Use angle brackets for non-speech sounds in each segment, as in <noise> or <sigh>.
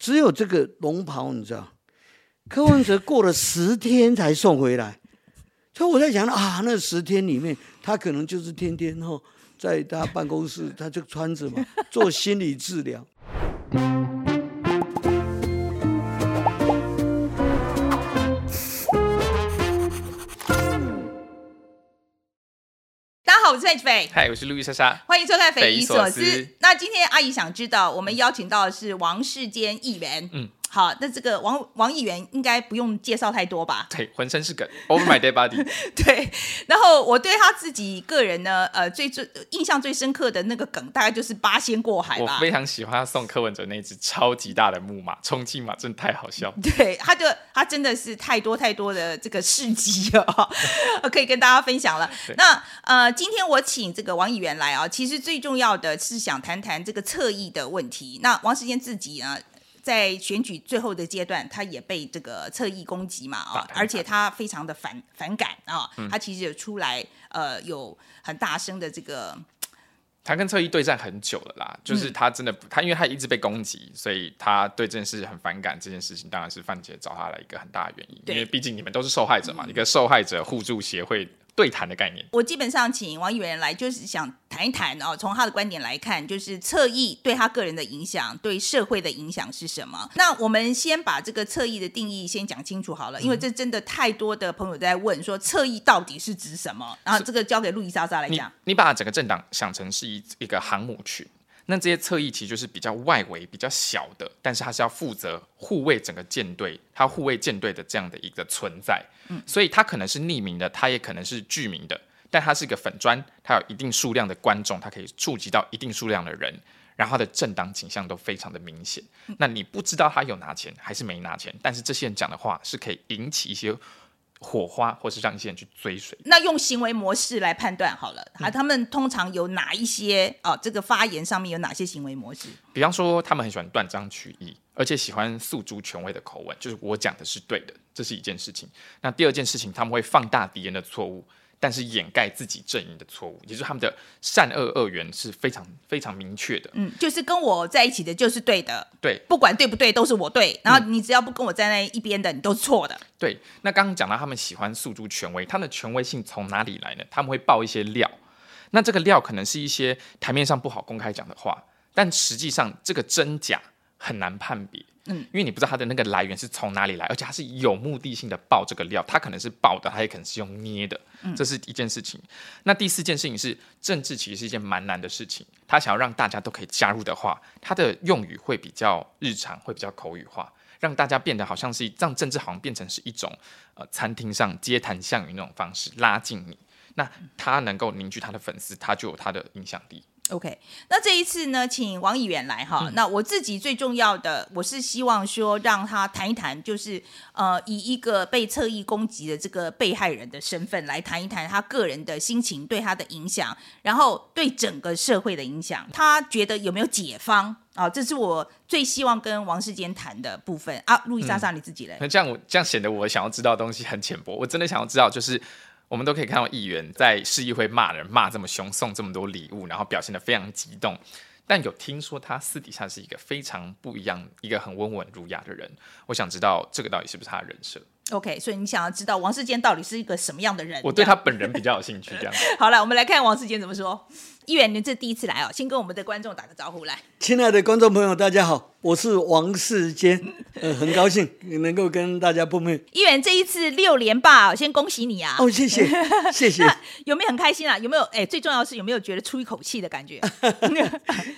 只有这个龙袍，你知道，柯文哲过了十天才送回来，所以我在想啊，那十天里面，他可能就是天天哈在他办公室，他就穿着嘛做心理治疗。好，我是蔡斐，嗨，我是路易莎莎。欢迎收看《匪夷所思。那今天阿姨想知道，我们邀请到的是王世坚议员。嗯嗯，好，那这个王王议员应该不用介绍太多吧？对，浑身是梗，Over my dead body。<laughs> 对。然后我对他自己个人呢，呃，最最印象最深刻的那个梗，大概就是八仙过海吧。我非常喜欢他送柯文哲那只超级大的木马，充气马，真的太好笑。<laughs> 对，他就他真的是太多太多的这个事迹哦，<laughs> 可以跟大家分享了。那呃，今天我请这个王议员来啊，其实最重要的是想谈谈这个侧翼的问题。那王世坚自己呢？在选举最后的阶段，他也被这个侧翼攻击嘛啊而且他非常的反反感啊，他其实有出来呃有很大声的这个他跟侧翼对战很久了啦，嗯就是他真的不他因为他一直被攻击，所以他对这件事很反感。这件事情当然是范姐找他来一个很大的原因，因为毕竟你们都是受害者嘛，一个受害者互助协会对谈的概念。我基本上请王议员来，就是想谈一谈哦，从他的观点来看，就是侧翼对他个人的影响，对社会的影响是什么？那我们先把这个侧翼的定义先讲清楚好了，因为这真的太多的朋友在问说侧翼到底是指什么，然后这个交给路易莎莎来讲。你把整个政党想成是一一个航母群，那这些侧翼其实就是比较外围、比较小的，但是它是要负责护卫整个舰队，它护卫舰队的这样的一个存在。嗯，所以它可能是匿名的，它也可能是具名的，但它是一个粉砖，它有一定数量的观众，它可以触及到一定数量的人。然后他的政党倾向都非常的明显，那你不知道他有拿钱还是没拿钱，但是这些人讲的话是可以引起一些火花，或是让一些人去追随。那用行为模式来判断好了，啊，他们通常有哪一些哦？这个发言上面有哪些行为模式？比方说，他们很喜欢断章取义，而且喜欢诉诸权威的口吻，就是我讲的是对的，这是一件事情。那第二件事情，他们会放大敌人的错误，但是掩盖自己阵营的错误，也就是他们的善恶二元是非常非常明确的。嗯，就是跟我在一起的就是对的，对不管对不对都是我对，然后你只要不跟我站在一边的，你都是错的。对，那刚刚讲到他们喜欢诉诸权威，他们的权威性从哪里来呢？他们会爆一些料，那这个料可能是一些台面上不好公开讲的话，但实际上这个真假很难判别。嗯，因为你不知道它的那个来源是从哪里来，而且它是有目的性的爆这个料，它可能是爆的，它也可能是用捏的，这是一件事情。那第四件事情是政治，其实是一件蛮难的事情。他想要让大家都可以加入的话，他的用语会比较日常，会比较口语化，让大家变得好像是让政治好像变成是一种呃餐厅上街谈巷语那种方式拉近你。那他能够凝聚他的粉丝，他就有他的影响力。OK，那这一次呢，请王议员来哈。那我自己最重要的，我是希望说让他谈一谈，就是呃，以一个被侧翼攻击的这个被害人的身份来谈一谈他个人的心情对他的影响，然后对整个社会的影响。他觉得有没有解方啊？这是我最希望跟王世坚谈的部分啊。路易莎莎，你自己嘞？那这样我这样显得我想要知道的东西很浅薄。我真的想要知道，就是我们都可以看到议员在市议会骂人，骂这么凶，送这么多礼物，然后表现得非常激动。但有听说他私底下是一个非常不一样、一个很温文儒雅的人。我想知道这个到底是不是他的人设？OK，所以你想要知道王世坚到底是一个什么样的人？我对他本人比较有兴趣。这样，<laughs> 好了，我们来看王世坚怎么说。议员，您这第一次来哦，先跟我们的观众打个招呼来。亲爱的观众朋友，大家好，我是王世坚，<laughs> 呃，很高兴能够跟大家碰面。议员这一次六连霸，先恭喜你啊！哦，谢谢，<laughs> 谢谢，有没有很开心啊？有没有？哎，最重要是有没有觉得出一口气的感觉？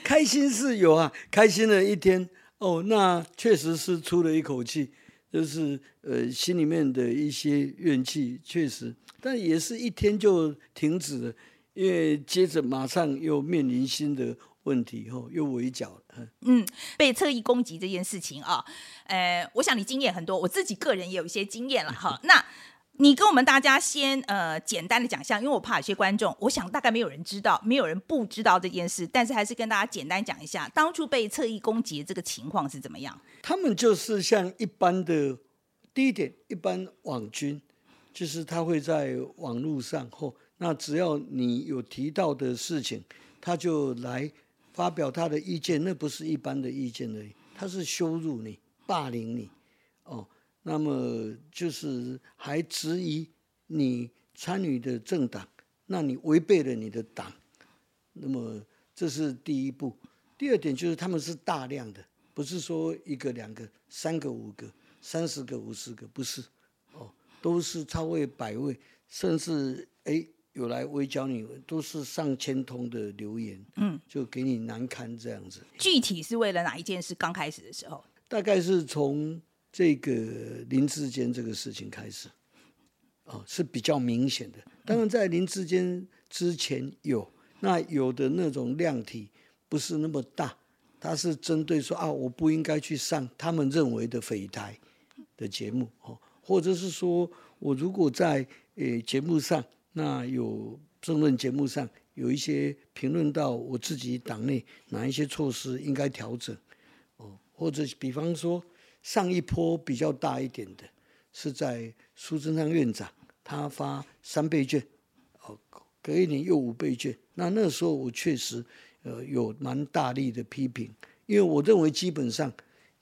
开心是有啊，开心了一天哦，那确实是出了一口气，就是呃心里面的一些怨气，确实，但也是一天就停止了，因为接着马上又面临新的问题，后、又围剿了。嗯，被侧翼攻击这件事情啊，呃，我想你经验很多，我自己个人也有一些经验了哈。那你跟我们大家先呃简单的讲一下，因为我怕有些观众，我想大概没有人知道，没有人不知道这件事，但是还是跟大家简单讲一下，当初被侧翼攻击这个情况是怎么样？他们就是像一般的，第一点，一般网军，就是他会在网络上后，那只要你有提到的事情，他就来发表他的意见，那不是一般的意见而已，他是羞辱你、霸凌你，哦，那么就是还质疑你参与的政党，那你违背了你的党，那么这是第一步。第二点就是他们是大量的，不是说一个、两个、三个、五个、三十个、五十个，不是，哦，都是超过百位，甚至哎。有来微教你，都是上千通的留言，嗯，就给你难堪这样子。具体是为了哪一件事？刚开始的时候，大概是从这个林志坚这个事情开始，哦，是比较明显的。当然，在林志坚之前有，那有的那种量体不是那么大，他是针对说啊，我不应该去上他们认为的匪台的节目哦，或者是说我如果在呃节目上。那有争论节目上有一些评论到我自己党内哪一些措施应该调整，哦，或者比方说上一波比较大一点的是在苏贞昌院长他发三倍券，哦，隔一年又五倍券，那那时候我确实呃有蛮大力的批评，因为我认为基本上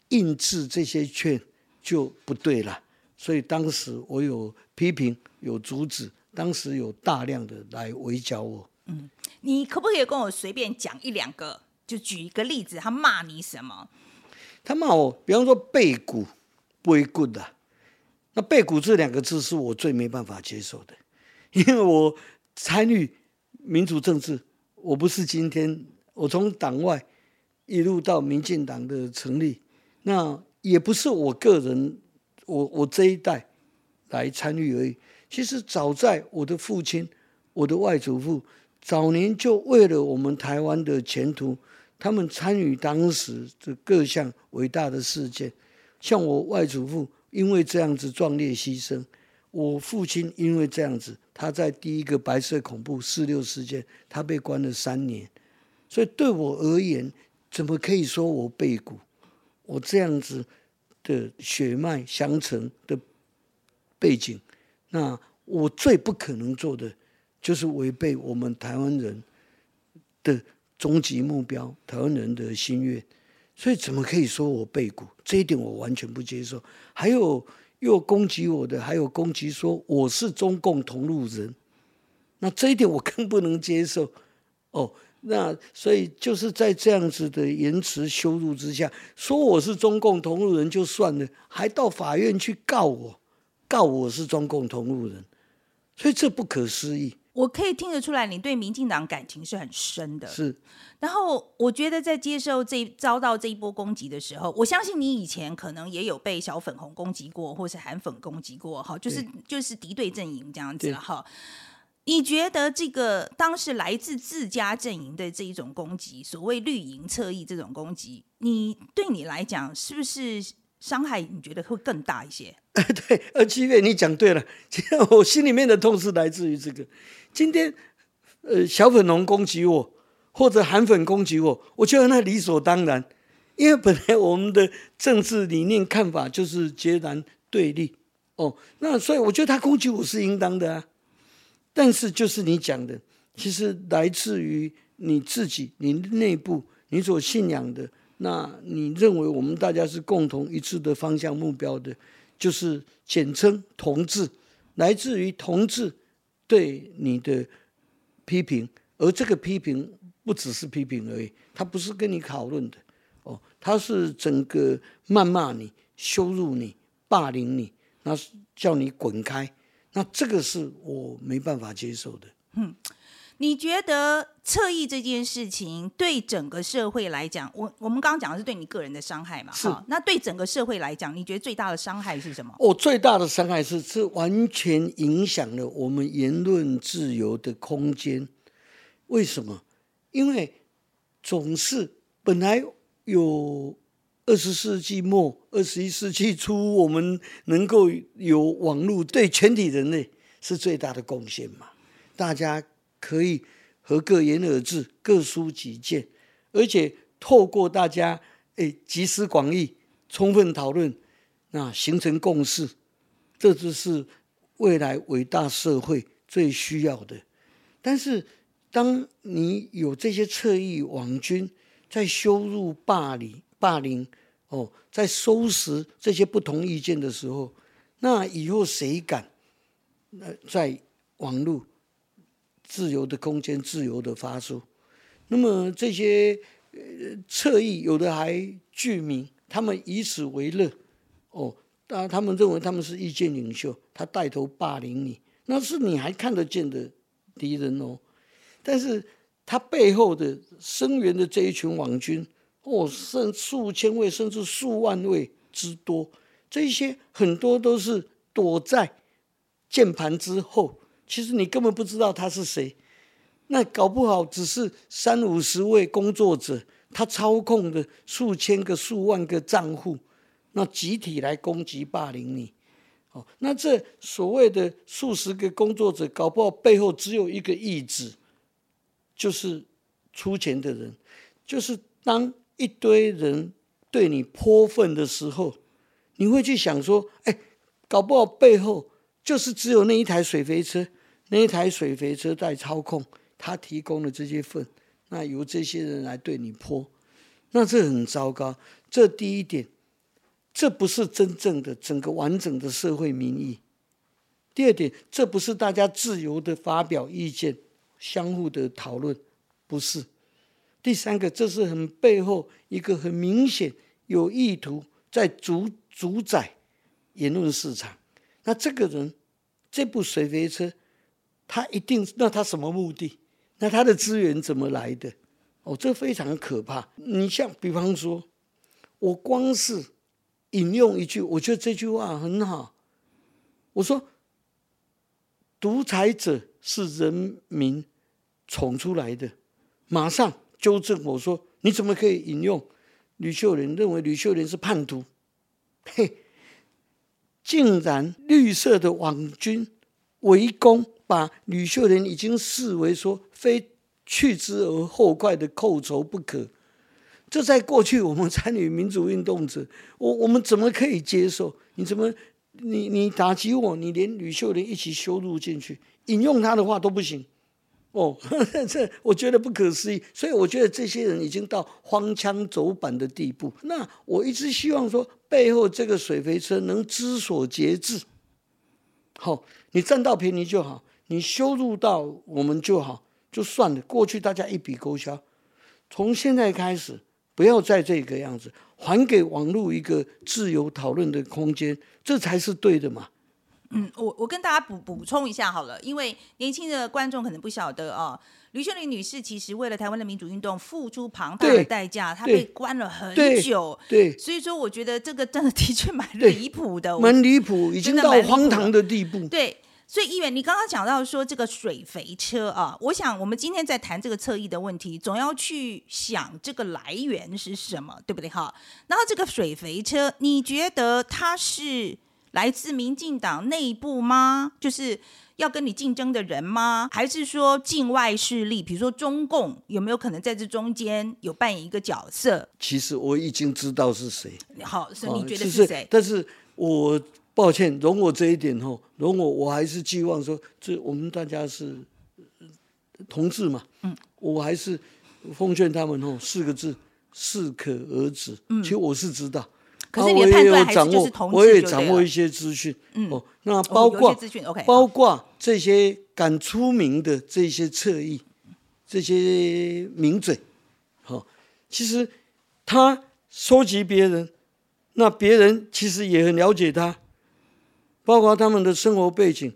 印制这些券就不对了，所以当时我有批评有阻止。当时有大量的来围剿我。嗯，你可不可以跟我随便讲一两个？就举一个例子，他骂你什么？他骂我，比方说背骨不会 good。那背骨这两个字是我最没办法接受的，因为我参与民主政治，我不是今天我从党外一路到民进党的成立，那也不是我个人，我我这一代来参与而已。其实早在我的父亲、我的外祖父早年就为了我们台湾的前途，他们参与当时的各项伟大的事件。像我外祖父因为这样子壮烈牺牲，我父亲因为这样子，他在第一个白色恐怖四六事件，他被关了三年。所以对我而言，怎么可以说我背骨？我这样子的血脉相承的背景。那我最不可能做的，就是违背我们台湾人的终极目标，台湾人的心愿。所以怎么可以说我背骨？这一点我完全不接受。还有又攻击我的，还有攻击说我是中共同路人，那这一点我更不能接受。哦，那所以就是在这样子的言辞羞辱之下，说我是中共同路人就算了，还到法院去告我。告我是中共同路人，所以这不可思议。我可以听得出来，你对民进党感情是很深的。是，然后我觉得在接受这遭到这一波攻击的时候，我相信你以前可能也有被小粉红攻击过，或是韩粉攻击过，哈，就是就是敌对阵营这样子哈。你觉得这个当时来自自家阵营的这一种攻击，所谓绿营侧翼这种攻击，你对你来讲是不是？伤害你觉得会更大一些？哎，<laughs> 对，二七月你讲对了。其实我心里面的痛是来自于这个。今天，呃，小粉红攻击我，或者韩粉攻击我，我觉得那理所当然，因为本来我们的政治理念看法就是截然对立。哦，那所以我觉得他攻击我是应当的啊。但是就是你讲的，其实来自于你自己，你内部你所信仰的。那你认为我们大家是共同一致的方向目标的，就是简称同志，来自于同志对你的批评，而这个批评不只是批评而已，他不是跟你讨论的哦，他是整个谩骂你、羞辱你、霸凌你，那叫你滚开，那这个是我没办法接受的。嗯。你觉得侧翼这件事情对整个社会来讲，我我们刚刚讲的是对你个人的伤害嘛？是。那对整个社会来讲，你觉得最大的伤害是什么？哦，最大的伤害是是完全影响了我们言论自由的空间。为什么？因为总是本来有二十世纪末、二十一世纪初，我们能够有网络，对全体人类是最大的贡献嘛？大家。可以和各言而志，各抒己见，而且透过大家诶集思广益，充分讨论，那形成共识，这就是未来伟大社会最需要的。但是，当你有这些侧翼网军在羞辱、霸凌、霸凌哦，在收拾这些不同意见的时候，那以后谁敢呃在网络自由的空间自由的发出？那么这些呃侧翼有的还具名，他们以此为乐，哦，当然他们认为他们是意见领袖，他带头霸凌你，那是你还看得见的敌人哦。但是他背后的声援的这一群网军，哦，甚数千位甚至数万位之多，这些很多都是躲在键盘之后，其实你根本不知道他是谁。那搞不好只是三五十位工作者，他操控的数千个、数万个账户，那集体来攻击、霸凌你。哦，那这所谓的数十个工作者，搞不好背后只有一个意志，就是出钱的人，就是当一堆人对你泼粪的时候，你会去想说，哎，搞不好背后就是只有那一台水肥车，那一台水肥车在操控。他提供的这些粪，那由这些人来对你泼，那这很糟糕。这第一点，这不是真正的整个完整的社会民意。第二点，这不是大家自由的发表意见、相互的讨论，不是。第三个，这是很背后一个很明显有意图在主主宰言论市场。那这个人，这部水肥车，他一定，那他什么目的？那他的资源怎么来的？哦，这非常可怕。你像比方说，我光是引用一句，我觉得这句话很好。我说，独裁者是人民宠出来的，马上纠正我说，你怎么可以引用吕秀莲？认为吕秀莲是叛徒？嘿，竟然绿色的网军围攻。把吕秀莲已经视为说非去之而后快的寇仇不可，这在过去我们参与民主运动者，我我们怎么可以接受？你怎么你你打击我，你连吕秀莲一起羞辱进去，引用他的话都不行？哦，<laughs> 这我觉得不可思议。所以我觉得这些人已经到荒腔走板的地步。那我一直希望说，背后这个水肥车能知所节制。好，你占到便宜就好。你羞辱到我们就好，就算了。过去大家一笔勾销，从现在开始不要再这个样子，还给网络一个自由讨论的空间，这才是对的嘛。嗯，我我跟大家补补充一下好了，因为年轻的观众可能不晓得啊，吕秀玲女士其实为了台湾的民主运动付出庞大的代价，她被关了很久，对，所以说我觉得这个真的的确蛮离谱的，蛮离谱，已经到荒唐的地步，对。所以，议员，你刚刚讲到说这个水肥车啊，我想我们今天在谈这个侧翼的问题，总要去想这个来源是什么，对不对？哈，然后这个水肥车，你觉得它是来自民进党内部吗？就是要跟你竞争的人吗？还是说境外势力，比如说中共，有没有可能在这中间有扮演一个角色？其实我已经知道是谁。好，是你觉得是谁？但是我。抱歉，容我这一点吼，容我，我还是寄望说，这我们大家是同志嘛，嗯，我还是奉劝他们吼，四个字，适可而止。嗯，其实我是知道，可是你的判断还是就是我也掌握一些资讯，嗯，哦，那包括包括这些敢出名的这些侧翼，这些名嘴，好，其实他收集别人，那别人其实也很了解他。包括他们的生活背景，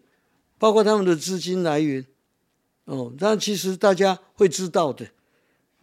包括他们的资金来源，哦，那其实大家会知道的，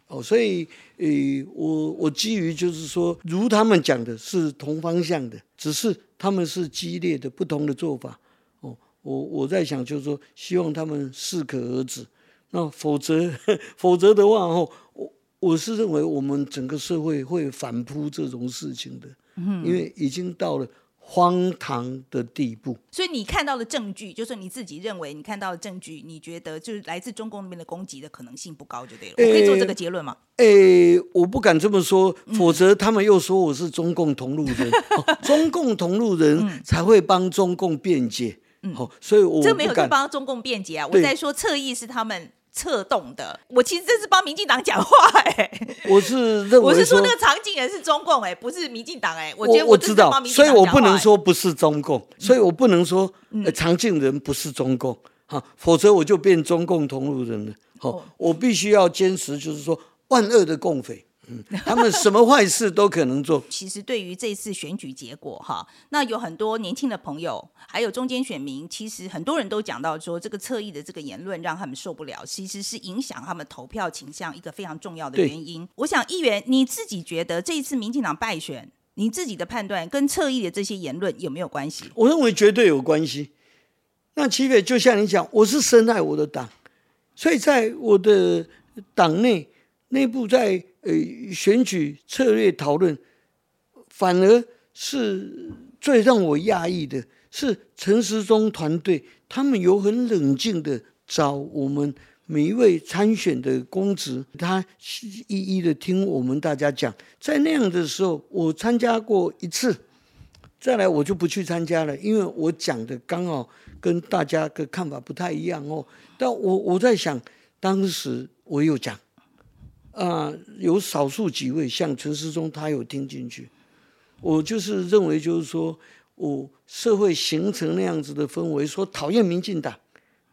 哦，所以，呃，我我基于就是说，如他们讲的是同方向的，只是他们是激烈的不同的做法，哦，我我在想就是说，希望他们适可而止，那否则 <laughs> 否则的话，哦，我我是认为我们整个社会会反扑这种事情的，嗯，因为已经到了。荒唐的地步，所以你看到的证据，就是你自己认为你看到的证据，你觉得就是来自中共那边的攻击的可能性不高，就对了。我可以做这个结论吗？诶，我不敢这么说，否则他们又说我是中共同路人，<laughs> 中共同路人才会帮中共辩解。嗯，好，所以我这没有在帮中共辩解啊，我在说侧翼是他们策动的。我其实这是帮民进党讲话哎、我是认为 <laughs> 我是说那个场景人是中共哎、不是民进党哎。我觉得我知道所以我不能说不是中共，所以我不能说呃常进人不是中共哈，否则我就变中共同路人了。好、哦我必须要坚持，就是说万恶的共匪，嗯，他们什么坏事都可能做。<laughs> 其实对于这次选举结果哈，那有很多年轻的朋友，还有中间选民，其实很多人都讲到说，这个侧翼的这个言论让他们受不了，其实是影响他们投票倾向一个非常重要的原因。我想，议员你自己觉得这一次民进党败选，你自己的判断跟侧翼的这些言论有没有关系？我认为绝对有关系。那七月就像你讲，我是深爱我的党，所以在我的党内内部在呃选举策略讨论，反而是最让我讶异的是陈时中团队，他们有很冷静的找我们每一位参选的公职，他一一的听我们大家讲。在那样的时候，我参加过一次。再来我就不去参加了，因为我讲的刚好跟大家的看法不太一样哦。但我我在想，当时我有讲，啊、有少数几位像陈世忠，他有听进去。我就是认为，就是说我社会形成那样子的氛围，说讨厌民进党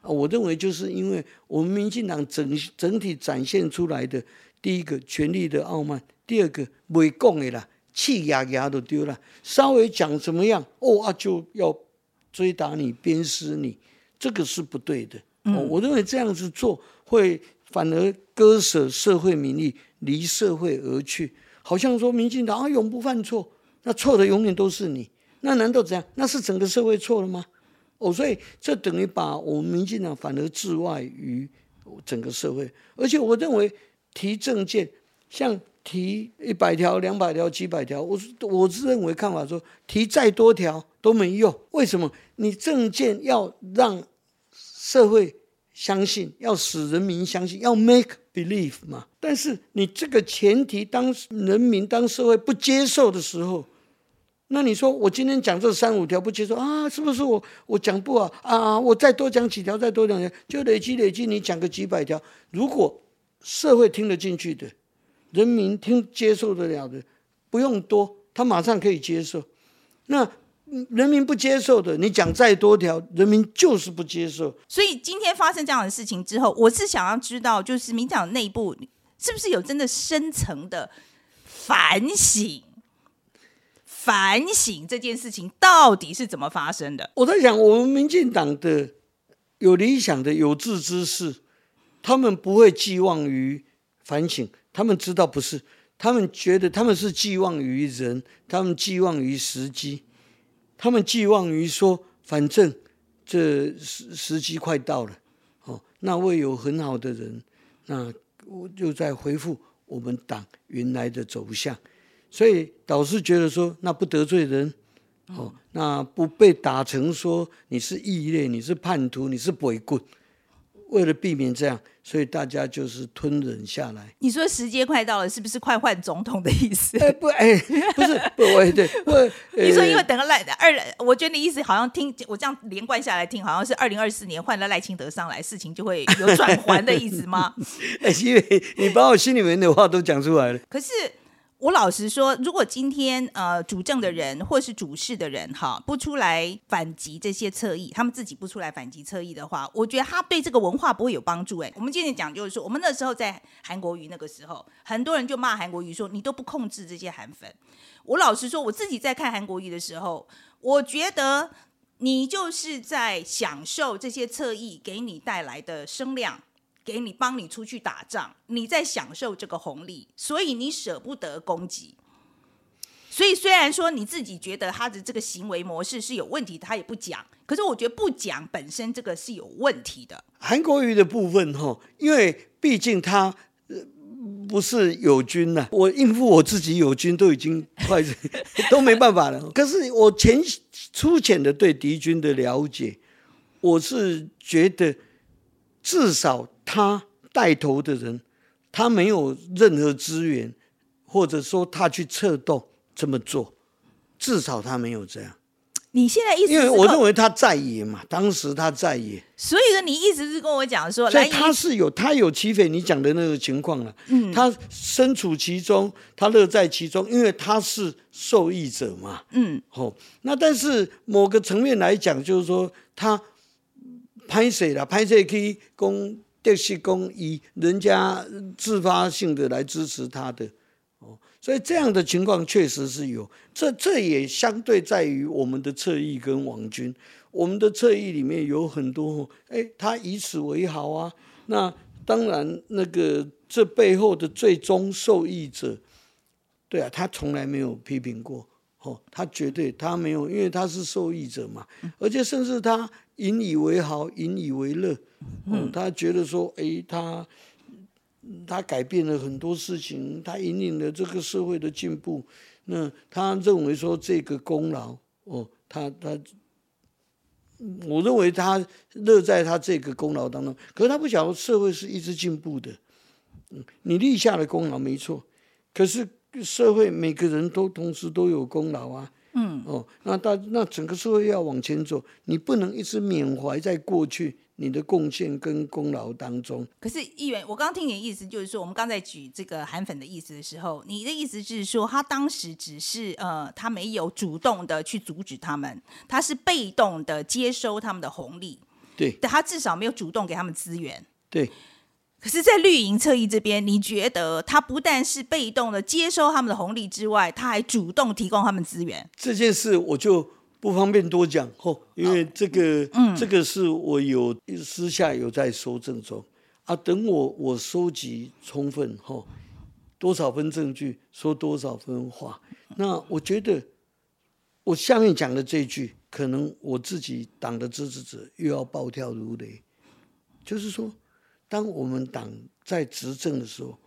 啊，我认为就是因为我们民进党整整体展现出来的第一个权力的傲慢，第二个伪共的啦。气压压都丢了，稍微讲怎么样，哦啊就要追打你、鞭尸你，这个是不对的。哦，我认为这样子做会反而割舍社会名利，离社会而去，好像说民进党啊永不犯错，那错的永远都是你，那难道怎样？那是整个社会错了吗？哦，所以这等于把我们民进党反而置外于整个社会，而且我认为提政见像。提一百条、两百条、几百条，我是我是认为看法说，提再多条都没用。为什么？你政见要让社会相信，要使人民相信，要 make believe 嘛。但是你这个前提，当人民、当社会不接受的时候，那你说我今天讲这三五条不接受啊？是不是我我讲不好啊？我再多讲几条，再多讲条，就累积累积，你讲个几百条，如果社会听得进去的。人民听接受得了的，不用多，他马上可以接受。那人民不接受的，你讲再多条，人民就是不接受。所以今天发生这样的事情之后，我是想要知道，就是民进党内部是不是有真的深层的反省？反省这件事情到底是怎么发生的？我在想，我们民进党的有理想的有志之士，他们不会寄望于反省。他们知道不是，他们觉得他们是寄望于人，他们寄望于时机，他们寄望于说，反正这时时机快到了，哦，那位有很好的人，那我就在回复我们党原来的走向，所以导师觉得说，那不得罪人，哦，那不被打成说你是异类，你是叛徒，你是鬼棍。为了避免这样，所以大家就是吞忍下来。你说时间快到了，是不是快换总统的意思？哎、不，哎、不是，不，哎，对，不，呃、你说因为等了赖二，我觉得你意思好像听我这样连贯下来听，好像是二零二四年换了赖清德上来，事情就会有转圜的意思吗？<laughs> 哎，因为你把我心里面的话都讲出来了。可是我老实说，如果今天呃主政的人或是主事的人哈不出来反击这些侧翼，他们自己不出来反击侧翼的话，我觉得他对这个文化不会有帮助。哎，我们今天讲就是说，我们那时候在韩国瑜那个时候，很多人就骂韩国瑜说你都不控制这些韩粉。我老实说，我自己在看韩国瑜的时候，我觉得你就是在享受这些侧翼给你带来的声量。给你帮你出去打仗，你在享受这个红利，所以你舍不得攻击。所以虽然说你自己觉得他的这个行为模式是有问题，他也不讲。可是我觉得不讲本身这个是有问题的。韩国瑜的部分哈，因为毕竟他不是友军呐、我应付我自己友军都已经快 <laughs> 都没办法了。可是我浅粗浅的对敌军的了解，我是觉得至少他带头的人，他没有任何资源，或者说他去策动这么做，至少他没有这样。你现在意思因为我认为他在野嘛，当时他在野，所以呢，你一直是跟我讲说，所以他是有他有起匪你讲的那个情况了，嗯，他身处其中，他乐在其中，因为他是受益者嘛，嗯，哦，那但是某个层面来讲，就是说他拍谁了，拍谁可以公电视公以人家自发性的来支持他的，哦，所以这样的情况确实是有，这这也相对在于我们的侧翼跟王军，我们的侧翼里面有很多，哎，他以此为豪啊，那当然那个这背后的最终受益者。对啊，他从来没有批评过，哦，他绝对他没有，因为他是受益者嘛，而且甚至他引以为豪，引以为乐，嗯，他觉得说，哎，他他改变了很多事情，他引领了这个社会的进步，那他认为说这个功劳，哦，他他。我认为他乐在他这个功劳当中，可是他不晓得社会是一直进步的。嗯，你立下的功劳没错，可是社会每个人都同时都有功劳啊。嗯，哦，那大那整个社会要往前走，你不能一直缅怀在过去你的贡献跟功劳当中。可是议员，我刚刚听你的意思就是说，我们刚才举这个韩粉的意思的时候，你的意思是说，他当时只是呃，他没有主动的去阻止他们，他是被动的接收他们的红利，对但他至少没有主动给他们资源。对，可是，在绿营侧翼这边，你觉得他不但是被动的接收他们的红利之外，他还主动提供他们资源？这件事我就不方便多讲哦，因为这个，这个是我有私下有在收证中啊。等我我收集充分哈，多少分证据说多少分话。那我觉得我下面讲的这句，可能我自己党的支持者又要暴跳如雷，就是说，当我们党在执政的时候，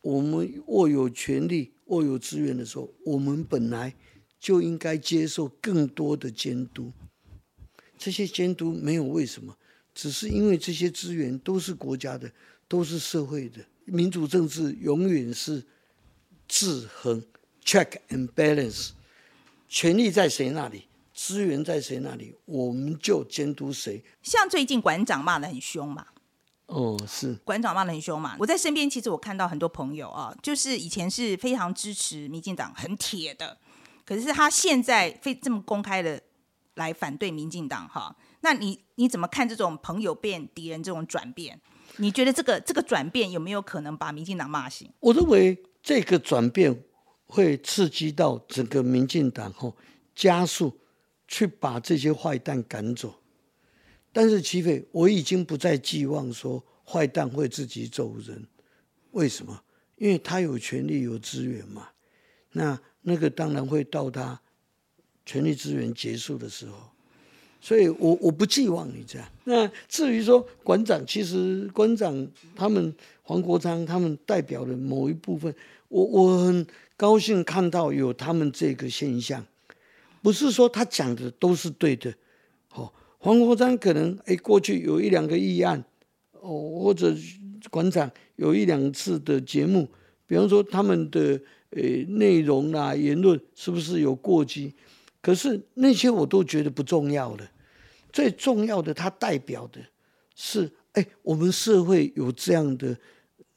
我们握有权力、握有资源的时候，我们本来就应该接受更多的监督。这些监督没有为什么，只是因为这些资源都是国家的，都是社会的。民主政治永远是制衡 （check and balance），权力在谁那里，资源在谁那里，我们就监督谁。像最近馆长骂的很凶嘛，哦，是馆长骂的很凶嘛。我在身边，其实我看到很多朋友啊，就是以前是非常支持民进党、很铁的，可是他现在非这么公开的来反对民进党哈。那你你怎么看这种朋友变敌人这种转变？你觉得这个这个转变有没有可能把民进党骂醒？我认为这个转变会刺激到整个民进党后加速去把这些坏蛋赶走。但是齐斐，我已经不再寄望说坏蛋会自己走人。为什么？因为他有权利、有资源嘛。那那个当然会到他权力资源结束的时候。所以我我不寄望你这样。那至于说馆长，其实馆长他们黄国昌他们代表的某一部分，我我很高兴看到有他们这个现象，不是说他讲的都是对的。黄国昌可能哎过去有一两个议案，哦或者馆长有一两次的节目，比方说他们的呃内容啊言论是不是有过激？可是那些我都觉得不重要了，最重要的，它代表的是，哎，我们社会有这样的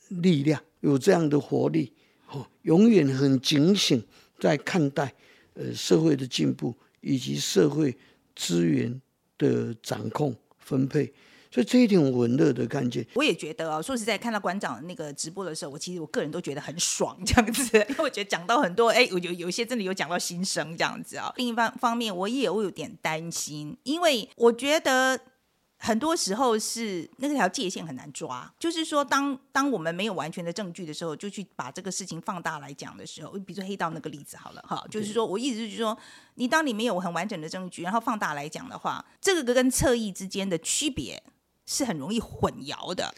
力量，有这样的活力，哦，永远很警醒在看待呃社会的进步以及社会资源的掌控分配。所以这一点我乐的看见。我也觉得啊，说实在，看到馆长那个直播的时候，我其实我个人都觉得很爽，这样子，<laughs> 因为我觉得讲到很多，哎，有有有些真的有讲到心声这样子啊。另一方方面，我也有有点担心，因为我觉得很多时候是那条界限很难抓，就是说当当我们没有完全的证据的时候，就去把这个事情放大来讲的时候，比如说黑道那个例子好了哈，就是说我意思就是说，你当你没有很完整的证据，然后放大来讲的话，这个跟侧翼之间的区别。是很容易混淆的，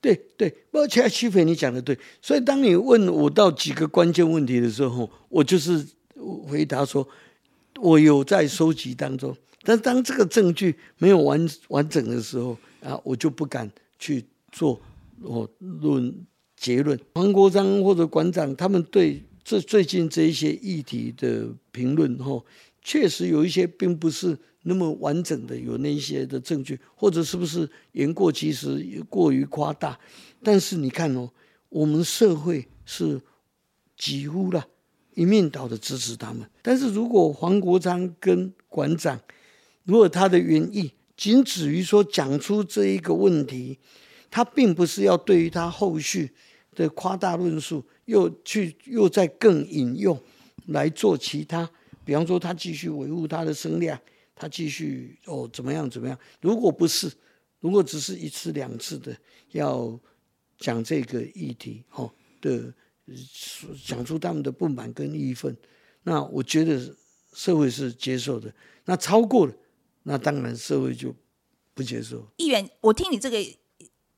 对对，而且区别你讲的对，所以当你问我到几个关键问题的时候，我就是回答说，我有在收集当中，但当这个证据没有完完整的时候啊，我就不敢去做我论结论。黄国章或者馆长他们对这最近这一些议题的评论，吼，确实有一些并不是那么完整的有那些的证据，或者是不是言过其实、过于夸大？但是你看哦，我们社会是几乎了一面倒的支持他们。但是如果黄国昌跟馆长，如果他的原意仅止于说讲出这一个问题，他并不是要对于他后续的夸大论述，又去又再更引用来做其他，比方说他继续维护他的声量，他继续哦怎么样怎么样？如果不是，如果只是一次两次的要讲这个议题哦的，讲出他们的不满跟义愤，那我觉得社会是接受的。那超过了，那当然社会就不接受。议员，我听你这个。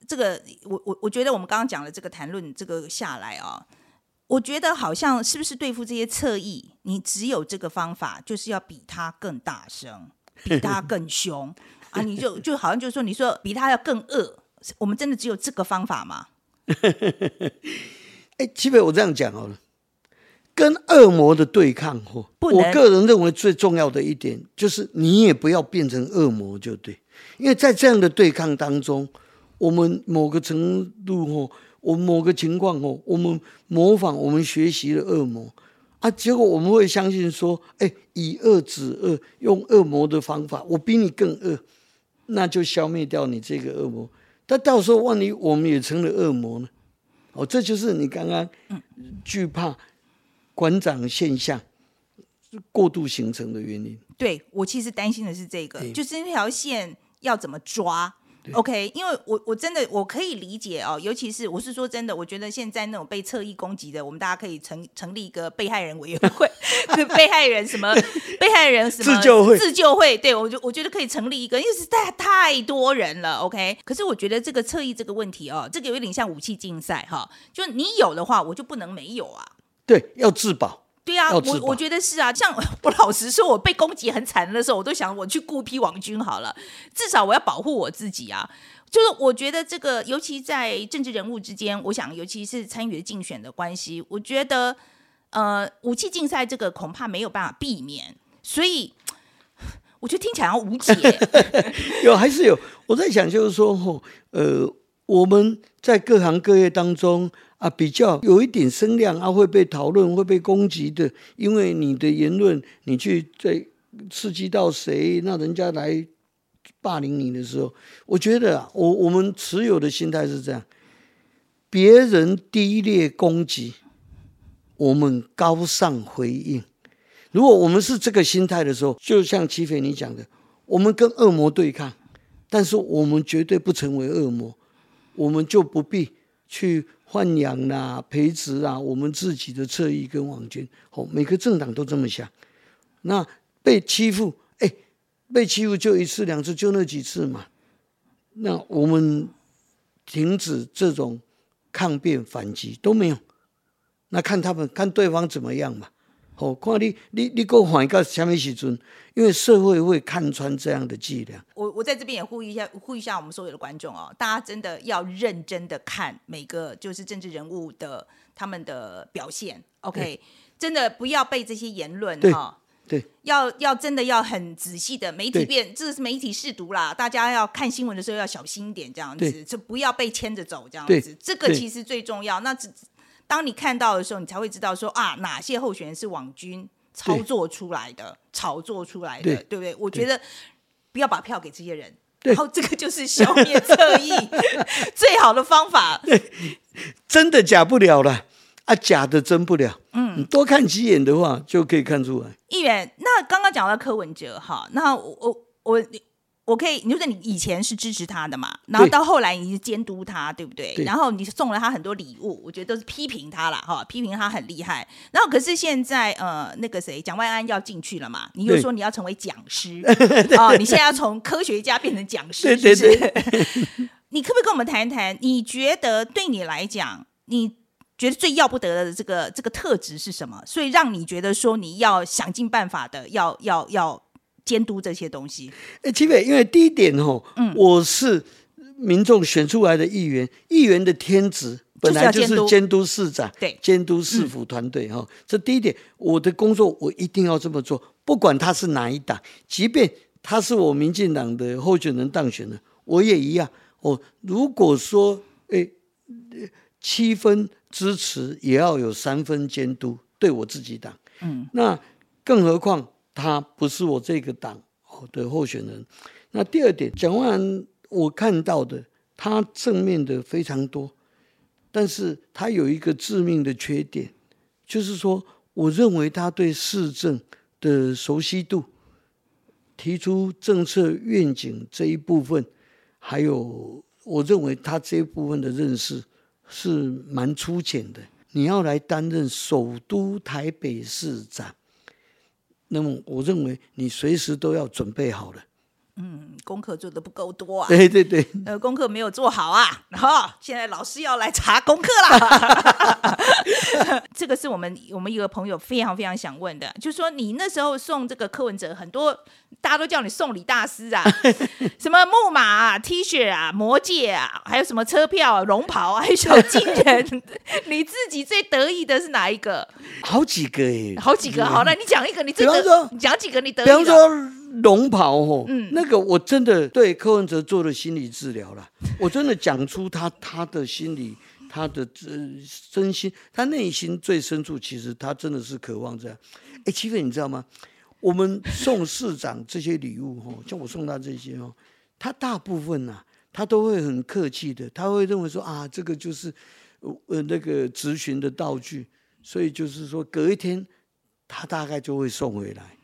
这个我我我觉得我们刚刚讲的这个谈论这个下来啊，我觉得好像是不是对付这些侧翼，你只有这个方法，就是要比他更大声，比他更凶 <laughs> 啊！你就就好像就是说，你说比他要更恶，我们真的只有这个方法吗？<laughs> 哎，基本我这样讲好了，跟恶魔的对抗，哦，我个人认为最重要的一点就是你也不要变成恶魔就对，因为在这样的对抗当中。我们某个程度哦，我某个情况哦，我们模仿我们学习了恶魔啊，结果我们会相信说，哎，以恶止恶，用恶魔的方法，我比你更恶，那就消灭掉你这个恶魔。但到时候万一我们也成了恶魔呢？哦，这就是你刚刚惧怕馆长现象过度形成的原因。对我其实担心的是这个，就是那条线要怎么抓。OK，因为我我真的我可以理解哦，尤其是我是说真的，我觉得现在那种被侧翼攻击的，我们大家可以成成立一个被害人委员会，<laughs> 被害人什么 <laughs> 被害人什么自救会自救会，对我就我觉得可以成立一个，因为是太太多人了。OK，可是我觉得这个侧翼这个问题哦，这个有点像武器竞赛哈，就你有的话，我就不能没有啊。对，要自保。对啊，我我觉得是啊，像 <laughs> 我老实说，我被攻击很惨的时候，我都想我去雇批王军好了，至少我要保护我自己啊。就是我觉得这个，尤其在政治人物之间，我想尤其是参与竞选的关系，我觉得呃，武器竞赛这个恐怕没有办法避免，所以 <sighs> 我觉得听起来要无解。<laughs> 有还是有，我在想就是说，吼，呃，我们在各行各业当中。啊，比较有一点声量啊，会被讨论、会被攻击的，因为你的言论，你去在刺激到谁，那人家来霸凌你的时候，我觉得啊，我我们持有的心态是这样：别人低劣攻击，我们高尚回应。如果我们是这个心态的时候，就像齐飞你讲的，我们跟恶魔对抗，但是我们绝对不成为恶魔，我们就不必去。豢养啦，培植啊，我们自己的侧翼跟网军，哦，每个政党都这么想。那被欺负，哎，被欺负就一次两次，就那几次嘛。那我们停止这种抗辩反击都没有，那看他们看对方怎么样嘛。哦，看你你你给我换一个什么时阵？因为社会会看穿这样的伎俩。我我在这边也呼吁一下，呼吁一下我们所有的观众哦，大家真的要认真的看每个就是政治人物的他们的表现。OK，真的不要被这些言论哈。对，要要真的要很仔细的媒体变，这是媒体试读啦，大家要看新闻的时候要小心一点，这样子就不要被牵着走，这样子，这个其实最重要。那只。当你看到的时候，你才会知道说啊，哪些候选人是网军操作出来的、炒作出来的，对不对？我觉得不要把票给这些人，然后这个就是消灭侧翼 <laughs> 最好的方法。真的假不了了啊，假的真不了。嗯，多看几眼的话就可以看出来。议员，那刚刚讲到柯文哲哈，那我我我。可以，你就说你以前是支持他的嘛，然后到后来你是监督他，对不对？然后你送了他很多礼物，我觉得都是批评他了哈，批评他很厉害。然后可是现在呃，那个谁，蒋万安要进去了嘛，你又说你要成为讲师 <laughs> 哦，你现在要从科学家变成讲师，是不是？<laughs> 你可不可以跟我们谈一谈？你觉得对你来讲，你觉得最要不得的这个这个特质是什么？所以让你觉得说你要想尽办法的要要要。监督这些东西，哎，齐伟，因为第一点哦，嗯，我是民众选出来的议员，议员的天职本来就是监督市长，对，监督市府团队哈，这第一点，我的工作我一定要这么做，不管他是哪一党，即便他是我民进党的候选人当选了，我也一样。哦，如果说诶七分支持，也要有三分监督，对我自己党。嗯，那更何况他不是我这个党的候选人。那第二点，蒋万安我看到的，他正面的非常多，但是他有一个致命的缺点，就是说，我认为他对市政的熟悉度、提出政策愿景这一部分，还有我认为他这一部分的认识是蛮粗浅的。你要来担任首都台北市长，那么我认为你随时都要准备好了。嗯，功课做的不够多啊。对对对，呃，功课没有做好啊。然后现在老师要来查功课啦。<laughs> 这个是我们我们一个朋友非常非常想问的，就是说你那时候送这个柯文哲，很多大家都叫你送礼大师啊，<laughs> 什么木马啊、T 恤啊、魔戒啊，还有什么车票啊、龙袍啊，<laughs> 还有小金人。你自己最得意的是哪一个？好几个哎，好几个。好，那你讲一个，你最比方你讲几个你得意比方说。龙袍哦，嗯，那个我真的对柯文哲做了心理治疗了，我真的讲出他他的心理，他的真真心，他内心最深处，其实他真的是渴望这样。哎，七飞，你知道吗？我们送市长这些礼物哦，像我送他这些哦，他大部分呐，他都会很客气的，他会认为说啊，这个就是呃那个咨询的道具，所以就是说隔一天他大概就会送回来。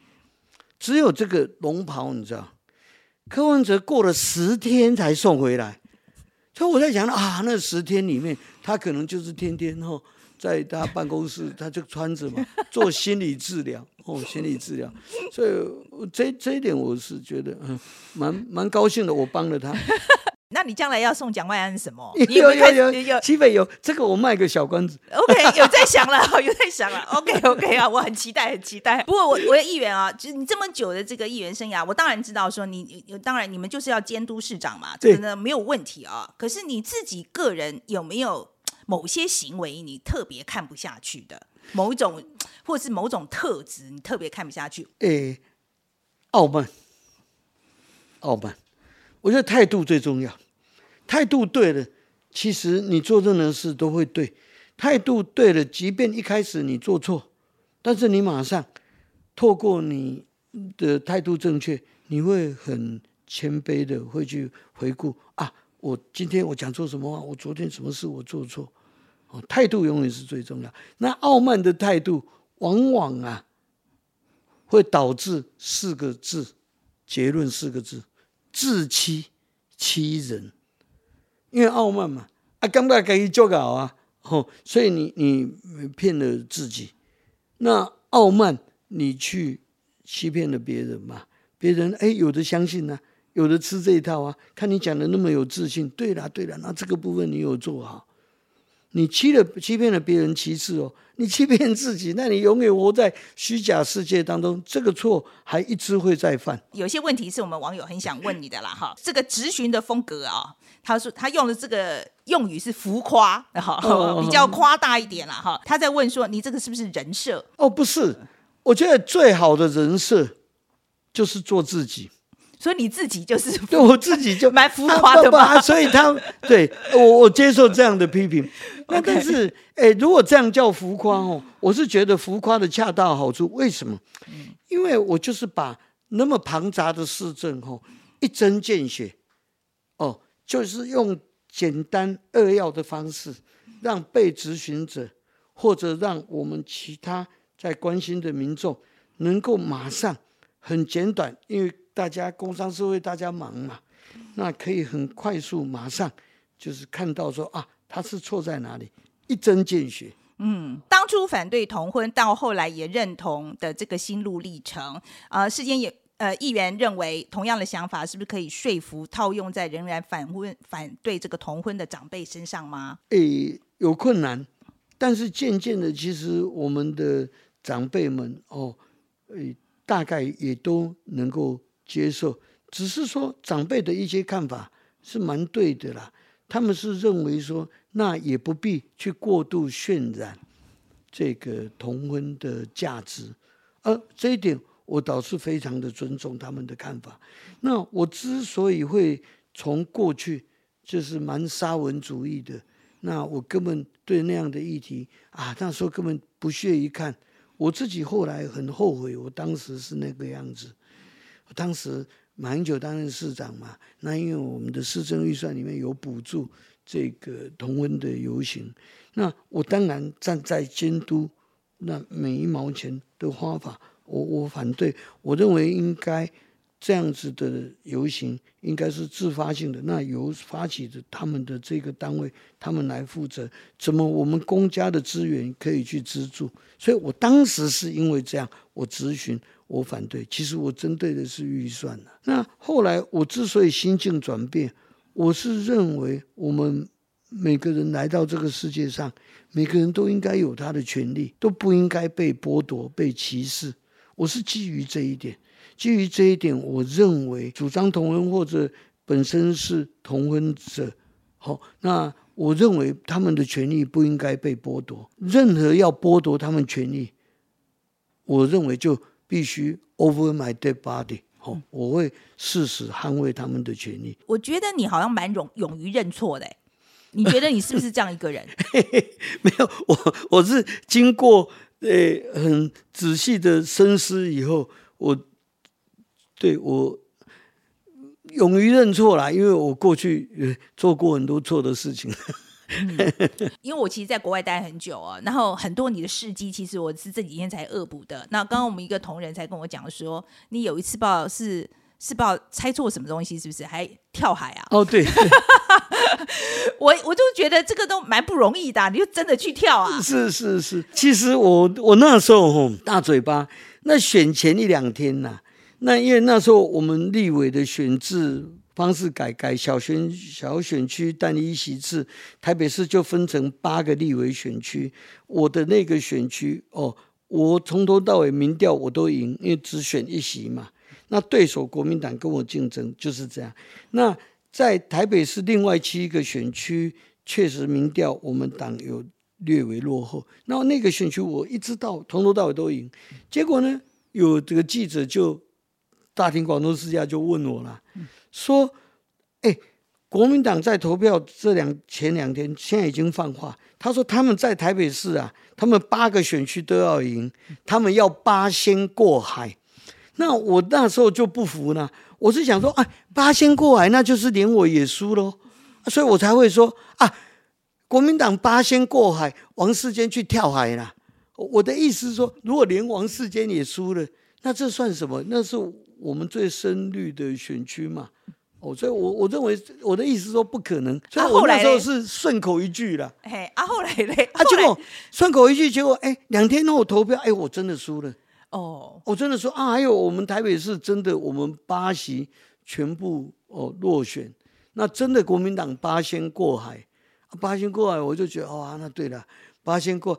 只有这个龙袍，你知道，柯文哲过了十天才送回来，所以我在想啊，那十天里面，他可能就是天天哦，在他办公室，他就穿着嘛，<laughs> 做心理治疗哦，心理治疗，所以这这一点我是觉得嗯，蛮蛮高兴的，我帮了他。那你将来要送蒋万安什么？<laughs> 有有有有，七北有这个，我卖个小关子。OK，有在想了，<laughs> 有在想了。OK OK 啊，我很期待，很期待。不过我我的议员啊，就是你这么久的这个议员生涯，我当然知道说你，当然你们就是要监督市长嘛，这个呢没有问题啊。可是你自己个人有没有某些行为你特别看不下去的，某一种或者是某种特质你特别看不下去？诶，傲慢，傲慢，我觉得态度最重要。态度对了，其实你做任何事都会对。态度对了，即便一开始你做错，但是你马上透过你的态度正确，你会很谦卑的会去回顾啊，我今天我讲错什么话，我昨天什么事我做错。哦，态度永远是最重要。那傲慢的态度，往往啊，会导致四个字结论：四个字，自欺欺人。因为傲慢嘛，啊，刚刚可以做好啊，吼，所以你你骗了自己，那傲慢你去欺骗了别人嘛，别人哎有的相信呢，有的吃这一套啊，看你讲的那么有自信，对啦对啦，那这个部分你有做好。你欺了欺骗了别人，其次哦，你欺骗自己，那你永远活在虚假世界当中，这个错还一直会再犯。有些问题是我们网友很想问你的啦，哈，这个直询的风格啊，他说他用的这个用语是浮夸，哈，比较夸大一点了，哈。他在问说，你这个是不是人设？哦，不是，我觉得最好的人设就是做自己。所以你自己就是对我自己就蛮浮夸的嘛，所以他 <laughs> 对我我接受这样的批评。那但是，哎，如果这样叫浮夸哦，我是觉得浮夸的恰到好处。为什么？因为我就是把那么庞杂的市政哦，一针见血哦，就是用简单扼要的方式，让被执行者或者让我们其他在关心的民众能够马上很简短，因为。大家工商社会，大家忙嘛，那可以很快速，马上就是看到说啊，他是错在哪里，一针见血。嗯，当初反对同婚，到后来也认同的这个心路历程，呃，世间也呃议员认为同样的想法，是不是可以说服套用在仍然反婚反对这个同婚的长辈身上吗？诶，有困难，但是渐渐的，其实我们的长辈们哦，诶，大概也都能够。接受，只是说长辈的一些看法是蛮对的啦。他们是认为说，那也不必去过度渲染这个同婚的价值，而这一点我倒是非常的尊重他们的看法。那我之所以会从过去就是蛮沙文主义的，那我根本对那样的议题啊，那时候根本不屑一看。我自己后来很后悔，我当时是那个样子。当时马英九担任市长嘛，那因为我们的市政预算里面有补助这个同温的游行，那我当然站在监督那每一毛钱的花法，我我反对，我认为应该。这样子的游行应该是自发性的，那由发起的他们的这个单位，他们来负责。怎么我们公家的资源可以去资助？所以我当时是因为这样，我咨询，我反对。其实我针对的是预算的。那后来我之所以心境转变，我是认为我们每个人来到这个世界上，每个人都应该有他的权利，都不应该被剥夺、被歧视。我是基于这一点。基于这一点，我认为主张同婚或者本身是同婚者，好，那我认为他们的权利不应该被剥夺。任何要剥夺他们权利，我认为就必须 over my dead body。好，我会誓死捍卫他们的权利。我觉得你好像蛮勇勇于认错的，你觉得你是不是这样一个人？<laughs> 没有，我我是经过呃很仔细的深思以后，我。对我勇于认错啦，因为我过去做过很多错的事情。因为我其实在国外待很久啊，然后很多你的事迹，其实我是这几天才恶补的。那刚刚我们一个同仁才跟我讲说，你有一次报是是报猜错什么东西，是不是还跳海啊？哦，对，<laughs> 我我就觉得这个都蛮不容易的，你就真的去跳啊？是是是，其实我我那时候吼大嘴巴，那选前一两天呐。那因为那时候我们立委的选制方式改改小选小选区单一席制，台北市就分成八个立委选区。我的那个选区哦，我从头到尾民调我都赢，因为只选一席嘛。那对手国民党跟我竞争就是这样。那在台北市另外七个选区，确实民调我们党有略微落后。然后那个选区我一直到从头到尾都赢，结果呢，有这个记者就。大庭广众之下就问我了，说：“哎，国民党在投票这两前两天，现在已经放话，他说他们在台北市啊，他们八个选区都要赢，他们要八仙过海。那我那时候就不服呢，我是想说，哎，八仙过海，那就是连我也输喽，所以我才会说啊，国民党八仙过海，王世坚去跳海了。我的意思是说，如果连王世坚也输了，那这算什么？那是。”我们最深绿的选区嘛，哦，所以，我我认为我的意思说不可能，所以我那时候是顺口一句了。嘿，啊，后来嘞，啊，结果顺口一句，结果哎，两天后投票，哎，我真的输了。哦，我真的说啊，还有我们台北市真的，我们八席全部哦落选，那真的国民党八仙过海，八仙过海，我就觉得哦，那对了，八仙过。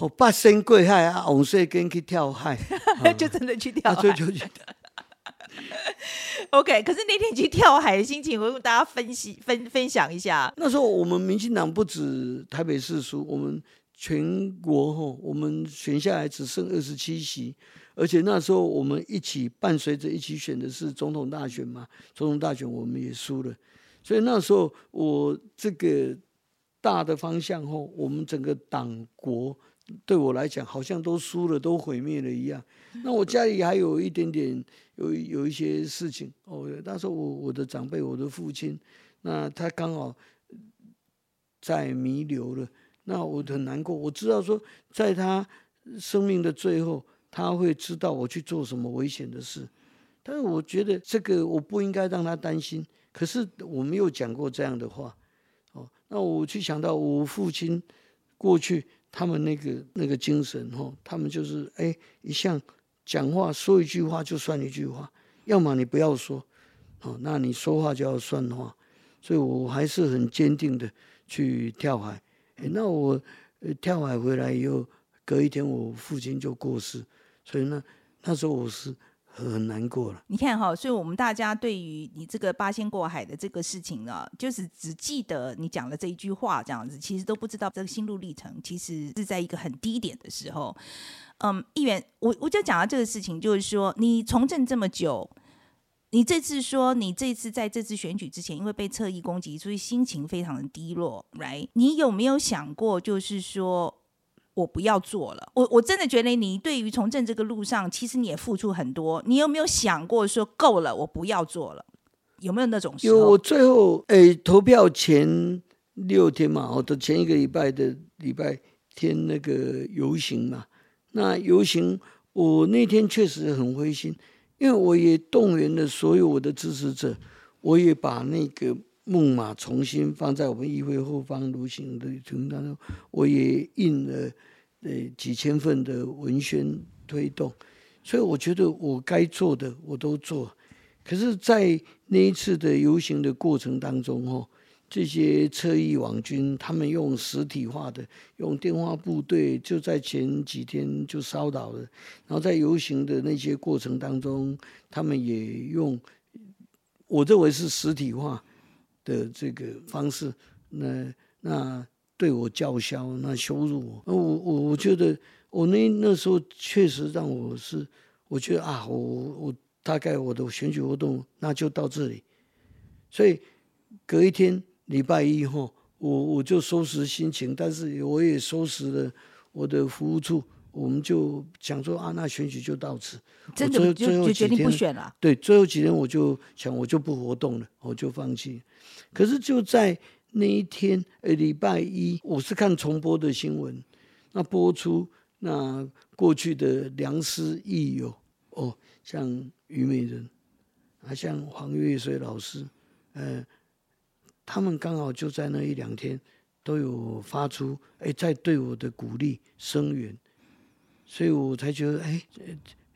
哦，八仙过海啊，红色跟去跳海，<laughs> 就真的去跳海，就就去。<laughs> OK，可是那天去跳海的心情，我跟大家分析分分享一下。那时候我们民进党不止台北市输，我们全国吼，我们选下来只剩二十七席，而且那时候我们一起伴随着一起选的是总统大选嘛，总统大选我们也输了，所以那时候我这个大的方向吼，我们整个党国。对我来讲，好像都输了，都毁灭了一样。那我家里还有一点点，有有一些事情哦。那时候我我的长辈，我的父亲，那他刚好在弥留了，那我很难过。我知道说，在他生命的最后，他会知道我去做什么危险的事。但是我觉得这个我不应该让他担心。可是我没有讲过这样的话哦。那我去想到我父亲过去。他们那个那个精神哈，他们就是哎，一向讲话说一句话就算一句话，要么你不要说，哦，那你说话就要算话，所以我还是很坚定的去跳海。哎，那我跳海回来以后，隔一天我父亲就过世，所以呢，那时候我是很难过了。你看哈，所以我们大家对于你这个八仙过海的这个事情呢，就是只记得你讲了这一句话这样子，其实都不知道这个心路历程其实是在一个很低点的时候。嗯，议员，我我就讲到这个事情，就是说你从政这么久。你这次说，你这次在这次选举之前，因为被侧翼攻击，所以心情非常的低落，right？你有没有想过，就是说我不要做了？我我真的觉得你对于从政这个路上，其实你也付出很多。你有没有想过说够了，我不要做了？有没有那种时候？有，我最后诶，投票前六天嘛，我的前一个礼拜的礼拜天那个游行嘛，那游行我那天确实很灰心。因为我也动员了所有我的支持者，我也把那个木马重新放在我们议会后方游行的程当中，我也印了呃几千份的文宣推动，所以我觉得我该做的我都做，可是，在那一次的游行的过程当中，哦。这些侧翼网军，他们用实体化的，用电话部队，就在前几天就烧倒了。然后在游行的那些过程当中，他们也用我认为是实体化的这个方式，那那对我叫嚣，那羞辱我。我我我觉得我那那时候确实让我是，我觉得啊，我我大概我的选举活动那就到这里，所以隔一天。礼拜一后，我我就收拾心情，但是我也收拾了我的服务处，我们就想说啊，那选举就到此，真的就就决定不选了。对，最后几天我就想，我就不活动了，我就放弃。可是就在那一天，呃，礼拜一，我是看重播的新闻，那播出那过去的良师益友，哦，像虞美人，啊，像黄月水老师，呃。他们刚好就在那一两天都有发出哎，在对我的鼓励声援，所以我才觉得哎，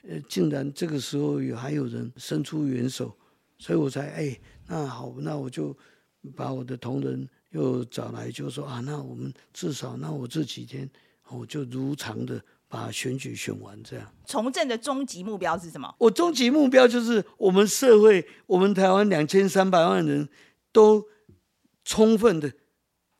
呃，竟然这个时候有还有人伸出援手，所以我才哎，那好，那我就把我的同仁又找来，就说啊，那我们至少那我这几天我就如常的把选举选完，这样。从政的终极目标是什么？我终极目标就是我们社会，我们台湾两千三百万人都。充分的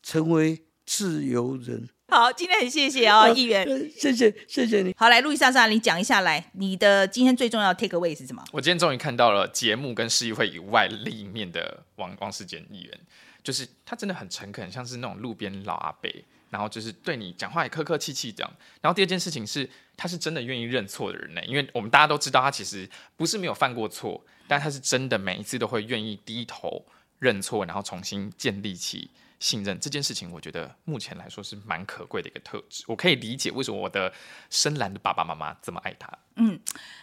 成为自由人。好，今天很谢谢啊，议员，谢谢谢谢你。好，来路易莎莎，你讲一下来，你的今天最重要的 take away 是什么？我今天终于看到了节目跟市议会以外另一面的王王世坚议员，就是他真的很诚恳，像是那种路边老阿伯，然后就是对你讲话也客客气气这样。然后第二件事情是，他是真的愿意认错的人呢，因为我们大家都知道他其实不是没有犯过错，但他是真的每一次都会愿意低头。认错，然后重新建立起信任这件事情，我觉得目前来说是蛮可贵的一个特质。我可以理解为什么我的深蓝的爸爸妈妈这么爱他。嗯。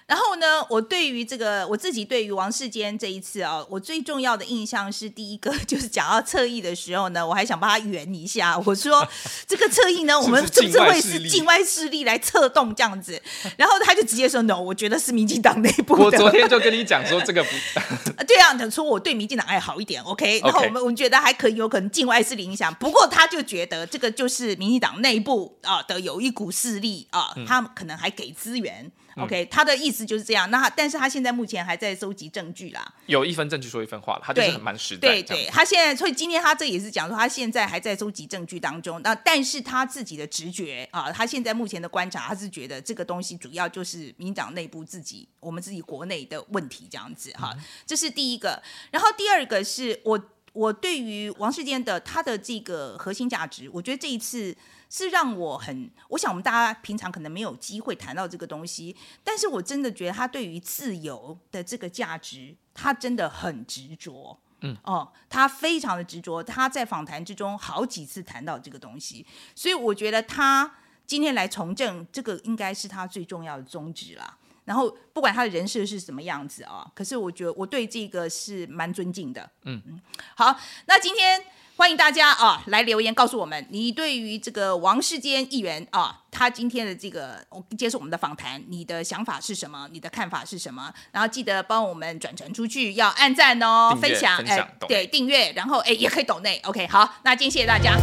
然后呢，我对于这个我自己对于王世坚这一次啊，我最重要的印象是第一个就是讲到侧翼的时候呢，我还想帮他圆一下，我说 <laughs> 这个侧翼呢，我们是不是会是境外势力来策动这样子？然后他就直接说 no，我觉得是民进党内部。我昨天就跟你讲说这个不，<laughs> 对啊，说我对民进党还好一点，OK。然后我们我们觉得还可以，有可能境外势力影响，不过他就觉得这个就是民进党内部啊的有一股势力啊，他可能还给资源。OK，他的意思就是这样。那但是他现在目前还在收集证据啦。有一分证据说一分话了，他就是蛮实在。对对，他现在所以今天他这也是讲说，他现在还在收集证据当中。那但是他自己的直觉啊，他现在目前的观察，他是觉得这个东西主要就是民党内部自己，我们自己国内的问题这样子哈。这是第一个。然后第二个是我我对于王世坚的他的这个核心价值，我觉得这一次。是让我很，我想我们大家平常可能没有机会谈到这个东西，但是我真的觉得他对于自由的这个价值，他真的很执着，嗯，哦，他非常的执着，他在访谈之中好几次谈到这个东西，所以我觉得他今天来从政，这个应该是他最重要的宗旨啦。然后不管他的人设是什么样子啊，可是我觉得我对这个是蛮尊敬的，嗯嗯，好，那今天。欢迎大家啊来留言告诉我们，你对于这个王世坚议员啊，他今天的这个接受我们的访谈，你的想法是什么？你的看法是什么？然后记得帮我们转传出去，要按赞哦，分享，哎，对，订阅，然后哎也可以抖内，OK，好，那今天谢谢大家。